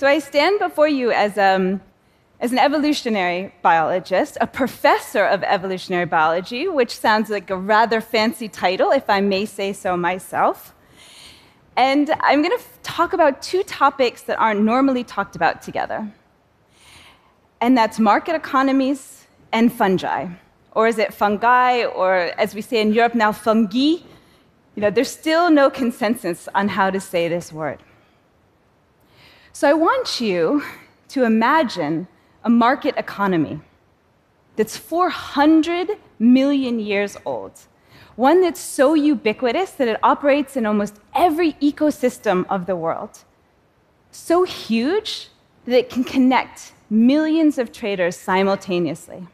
So I stand before you as, um, as an evolutionary biologist, a professor of evolutionary biology, which sounds like a rather fancy title, if I may say so myself. And I'm going to talk about two topics that aren't normally talked about together. And that's market economies and fungi. Or is it fungi, or as we say in Europe now, fungi? You know, there's still no consensus on how to say this word. So I want you to imagine a market economy that's 400 million years old, one that's so ubiquitous that it operates in almost every ecosystem of the world, so huge that it can connect millions of traders simultaneously,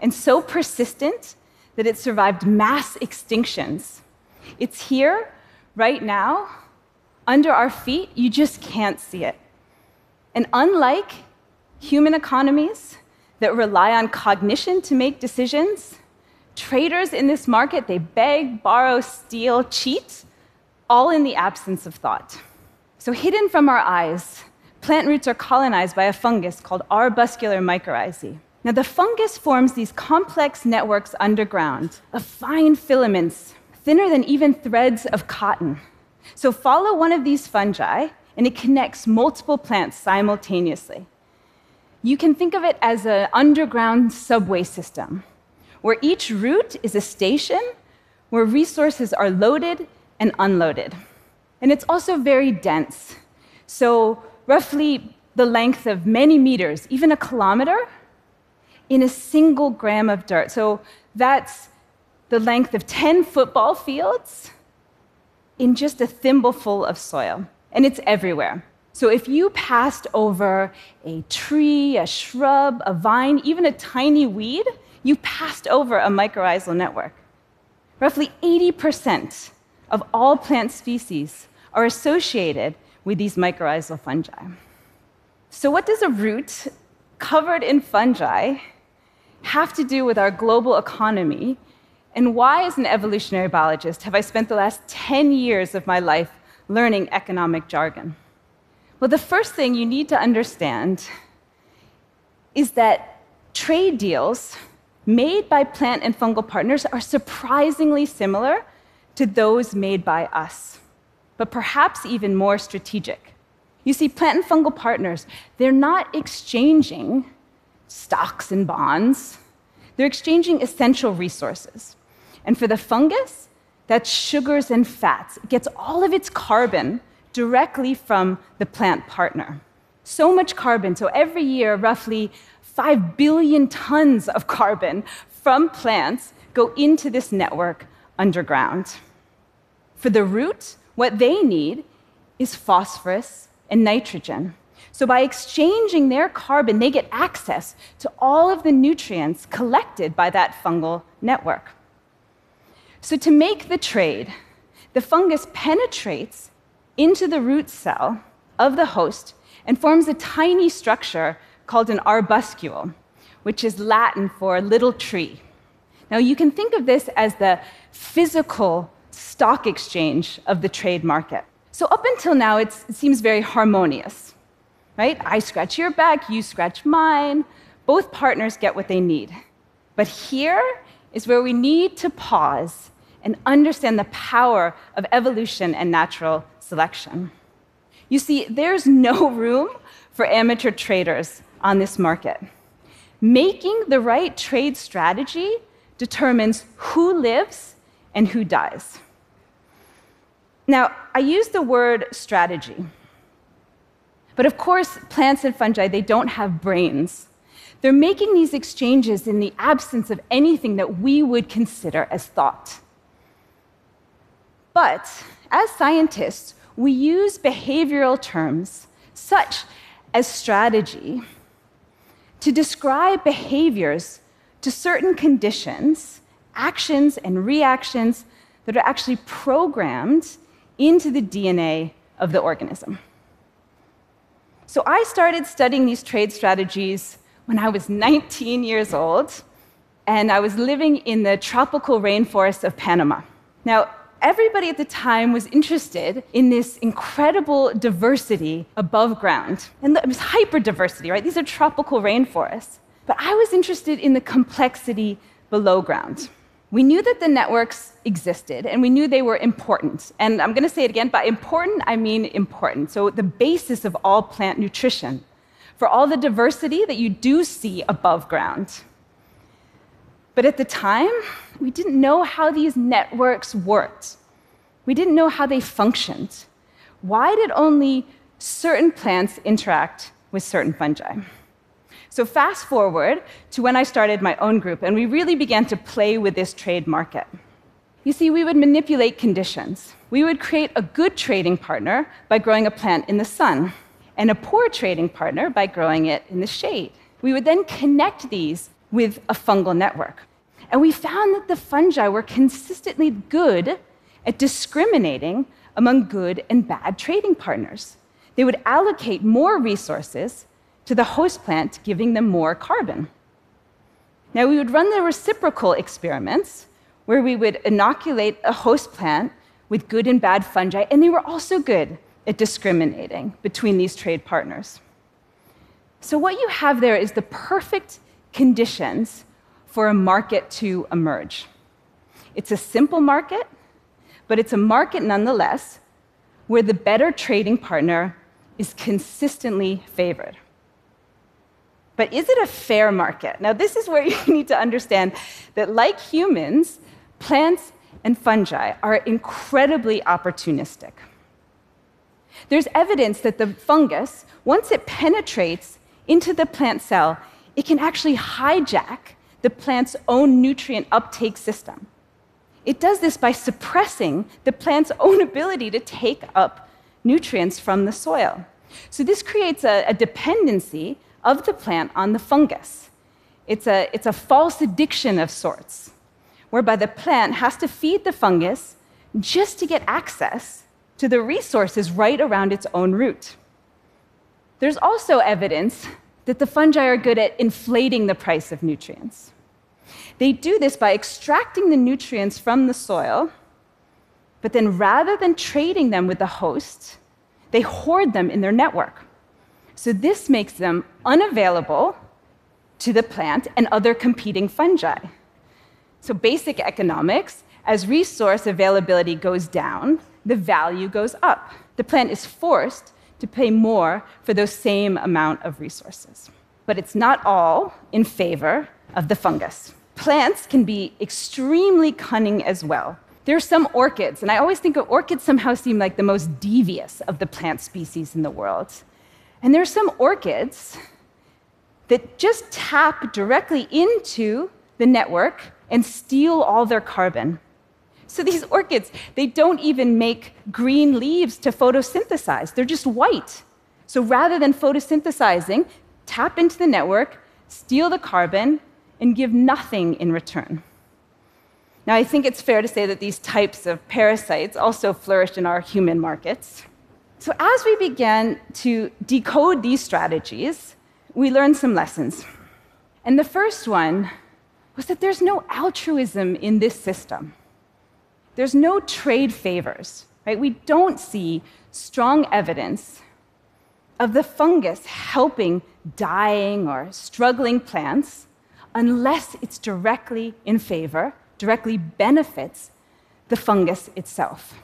and so persistent that it survived mass extinctions. It's here right now under our feet, you just can't see it. And unlike human economies that rely on cognition to make decisions, traders in this market, they beg, borrow, steal, cheat, all in the absence of thought. So, hidden from our eyes, plant roots are colonized by a fungus called arbuscular mycorrhizae. Now, the fungus forms these complex networks underground of fine filaments, thinner than even threads of cotton. So follow one of these fungi, and it connects multiple plants simultaneously. You can think of it as an underground subway system, where each route is a station where resources are loaded and unloaded. And it's also very dense. So, roughly the length of many meters, even a kilometer, in a single gram of dirt. So, that's the length of 10 football fields in just a thimbleful of soil, and it's everywhere. So if you passed over a tree, a shrub, a vine, even a tiny weed, you passed over a mycorrhizal network. Roughly 80% of all plant species are associated with these mycorrhizal fungi. So, what does a root covered in fungi have to do with our global economy and why, as an evolutionary biologist, have I spent the last 10 years of my life learning economic jargon? Well, the first thing you need to understand is that trade deals made by plant and fungal partners are surprisingly similar to those made by us, but perhaps even more strategic. You see, plant and fungal partners, they're not exchanging stocks and bonds, they're exchanging essential resources. And for the fungus, that's sugars and fats. It gets all of its carbon directly from the plant partner. So much carbon. So every year, roughly 5 billion tons of carbon from plants go into this network underground. For the root, what they need is phosphorus and nitrogen. So, by exchanging their carbon, they get access to all of the nutrients collected by that fungal network. So, to make the trade, the fungus penetrates into the root cell of the host and forms a tiny structure called an arbuscule, which is Latin for little tree. Now, you can think of this as the physical stock exchange of the trade market. So, up until now, it seems very harmonious, right? I scratch your back, you scratch mine. Both partners get what they need. But here is where we need to pause and understand the power of evolution and natural selection. You see, there's no room for amateur traders on this market. Making the right trade strategy determines who lives and who dies. Now, I use the word strategy. But of course, plants and fungi, they don't have brains. They're making these exchanges in the absence of anything that we would consider as thought. But as scientists, we use behavioral terms such as strategy to describe behaviors to certain conditions, actions, and reactions that are actually programmed into the DNA of the organism. So I started studying these trade strategies when I was 19 years old, and I was living in the tropical rainforest of Panama. Now, everybody at the time was interested in this incredible diversity above ground. And it was hyper diversity, right? These are tropical rainforests. But I was interested in the complexity below ground. We knew that the networks existed and we knew they were important. And I'm going to say it again, by important, I mean important. So, the basis of all plant nutrition for all the diversity that you do see above ground. But at the time, we didn't know how these networks worked. We didn't know how they functioned. Why did only certain plants interact with certain fungi? So, fast forward to when I started my own group, and we really began to play with this trade market. You see, we would manipulate conditions. We would create a good trading partner by growing a plant in the sun, and a poor trading partner by growing it in the shade. We would then connect these with a fungal network. And we found that the fungi were consistently good at discriminating among good and bad trading partners. They would allocate more resources to the host plant, giving them more carbon. Now, we would run the reciprocal experiments where we would inoculate a host plant with good and bad fungi, and they were also good at discriminating between these trade partners. So, what you have there is the perfect conditions for a market to emerge. It's a simple market, but it's a market nonetheless where the better trading partner is consistently favored. But is it a fair market? Now, this is where you need to understand that, like humans, plants and fungi are incredibly opportunistic. There's evidence that the fungus, once it penetrates into the plant cell, it can actually hijack the plant's own nutrient uptake system. It does this by suppressing the plant's own ability to take up nutrients from the soil. So, this creates a, a dependency of the plant on the fungus. It's a, it's a false addiction of sorts, whereby the plant has to feed the fungus just to get access to the resources right around its own root. There's also evidence that the fungi are good at inflating the price of nutrients. They do this by extracting the nutrients from the soil, but then rather than trading them with the host, they hoard them in their network. So this makes them unavailable to the plant and other competing fungi. So, basic economics as resource availability goes down, the value goes up. The plant is forced to pay more for those same amount of resources. But it's not all in favor of the fungus. Plants can be extremely cunning as well. There are some orchids, and I always think of orchids somehow seem like the most devious of the plant species in the world. And there are some orchids that just tap directly into the network and steal all their carbon. So these orchids, they don't even make green leaves to photosynthesize, they're just white. So rather than photosynthesizing, tap into the network, steal the carbon, and give nothing in return. Now, I think it's fair to say that these types of parasites also flourish in our human markets. So, as we began to decode these strategies, we learned some lessons. And the first one was that there's no altruism in this system. There's no trade favors, right? We don't see strong evidence of the fungus helping dying or struggling plants unless it's directly in favor, directly benefits the fungus itself.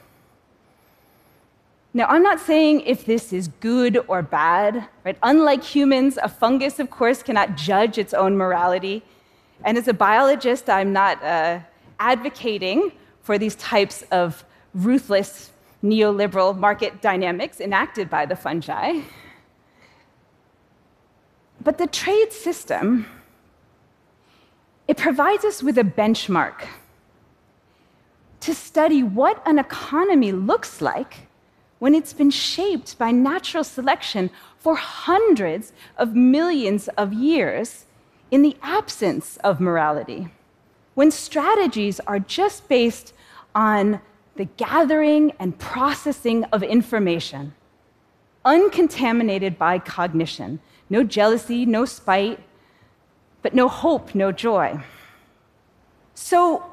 Now, I'm not saying if this is good or bad, right? Unlike humans, a fungus, of course, cannot judge its own morality. And as a biologist, I'm not uh, advocating for these types of ruthless neoliberal market dynamics enacted by the fungi. But the trade system, it provides us with a benchmark to study what an economy looks like when it's been shaped by natural selection for hundreds of millions of years in the absence of morality. When strategies are just based on the gathering and processing of information, uncontaminated by cognition. No jealousy, no spite, but no hope, no joy. So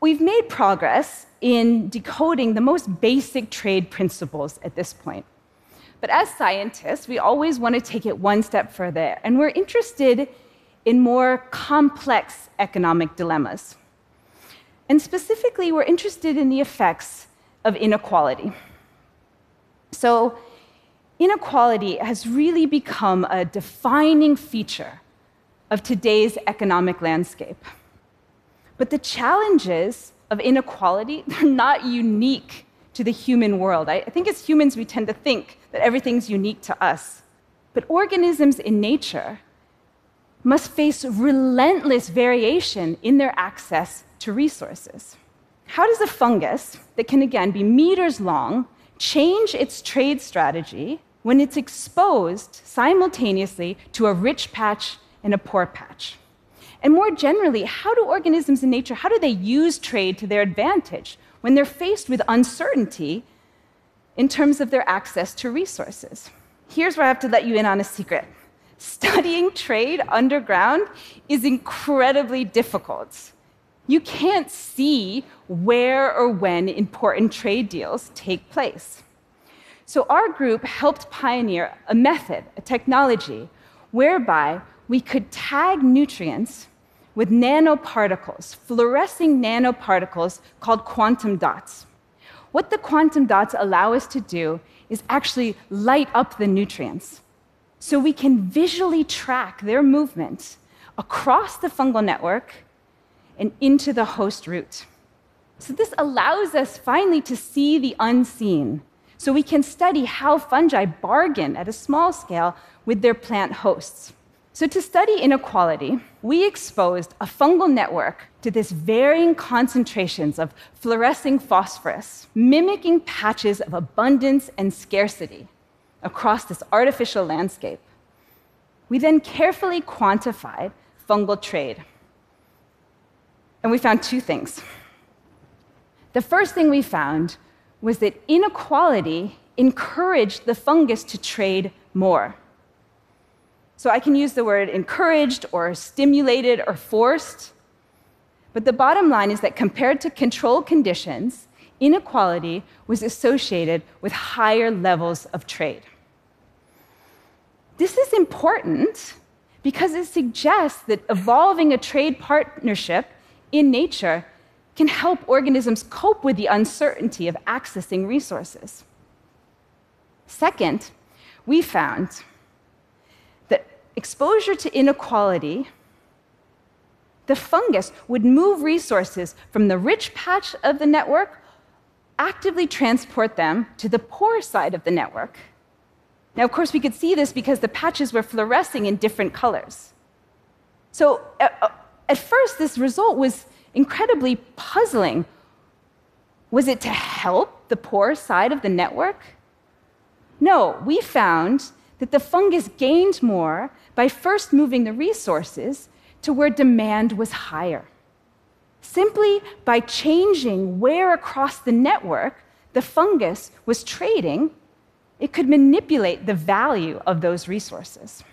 we've made progress in decoding the most basic trade principles at this point. But as scientists, we always want to take it one step further, and we're interested in more complex economic dilemmas. And specifically, we're interested in the effects of inequality. So, inequality has really become a defining feature of today's economic landscape. But the challenges of inequality, they're not unique to the human world. I, think as humans, we tend to think that everything's unique to us. But organisms in nature must face relentless variation in their access to resources. How does a fungus that can, again, be meters long change its trade strategy when it's exposed simultaneously to a rich patch and a poor patch? And more generally, how do organisms in nature, how do they use trade to their advantage when they're faced with uncertainty in terms of their access to resources? Here's where I have to let you in on a secret. Studying trade underground is incredibly difficult. You can't see where or when important trade deals take place. So, our group helped pioneer a method, a technology, whereby we could tag nutrients with nanoparticles, fluorescing nanoparticles called quantum dots. What the quantum dots allow us to do is actually light up the nutrients so we can visually track their movement across the fungal network and into the host root. So, this allows us finally to see the unseen. So, we can study how fungi bargain at a small scale with their plant hosts. So, to study inequality, we exposed a fungal network to this varying concentrations of fluorescing phosphorus, mimicking patches of abundance and scarcity across this artificial landscape. We then carefully quantified fungal trade. And we found two things. The first thing we found was that inequality encouraged the fungus to trade more. So I can use the word encouraged or stimulated or forced. But the bottom line is that compared to control conditions, inequality was associated with higher levels of trade. This is important because it suggests that evolving a trade partnership in nature can help organisms cope with the uncertainty of accessing resources. Second, we found that exposure to inequality, the fungus would move resources from the rich patch of the network, actively transport them to the poor side of the network. Now, of course, we could see this because the patches were fluorescing in different colors. So, uh, uh, at first, this result was incredibly puzzling. Was it to help the poor side of the network? No, we found that the fungus gained more by first moving the resources to where demand was higher. Simply by changing where across the network the fungus was trading, it could manipulate the value of those resources.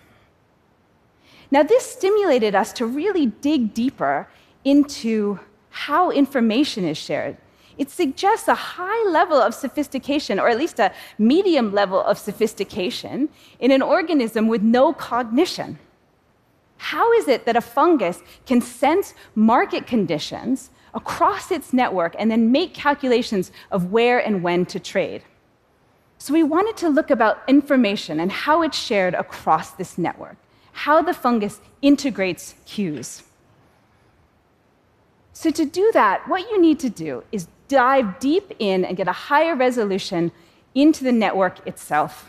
Now, this stimulated us to really dig deeper into how information is shared it suggests a high level of sophistication, or at least a medium level of sophistication, in an organism with no cognition. How is it that a fungus can sense market conditions across its network and then make calculations of where and when to trade? So, we wanted to look about information and how it's shared across this network, how the fungus integrates cues. So, to do that, what you need to do is dive deep in and get a higher resolution into the network itself.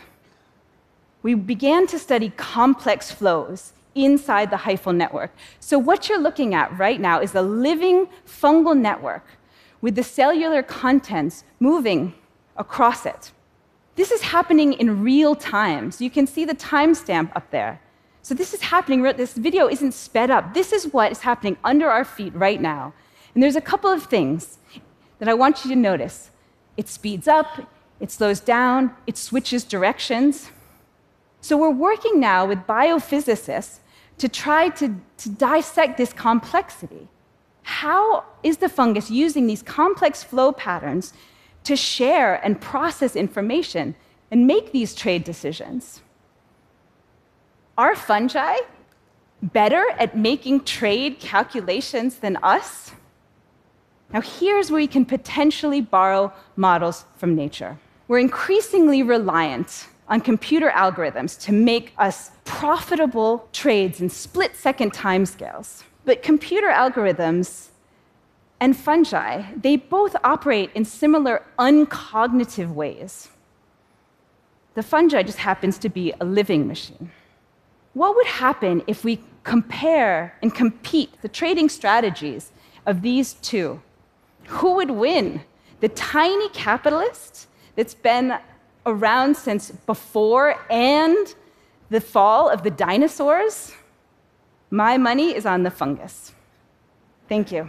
We began to study complex flows inside the hyphal network. So, what you're looking at right now is a living fungal network with the cellular contents moving across it. This is happening in real time. So, you can see the timestamp up there. So, this is happening, this video isn't sped up. This is what is happening under our feet right now. And there's a couple of things that I want you to notice. It speeds up, it slows down, it switches directions. So we're working now with biophysicists to try to, to dissect this complexity. How is the fungus using these complex flow patterns to share and process information and make these trade decisions? Are fungi better at making trade calculations than us? Now, here's where we can potentially borrow models from nature. We're increasingly reliant on computer algorithms to make us profitable trades in split second timescales. But computer algorithms and fungi, they both operate in similar uncognitive ways. The fungi just happens to be a living machine. What would happen if we compare and compete the trading strategies of these two? Who would win? The tiny capitalist that's been around since before and the fall of the dinosaurs? My money is on the fungus. Thank you.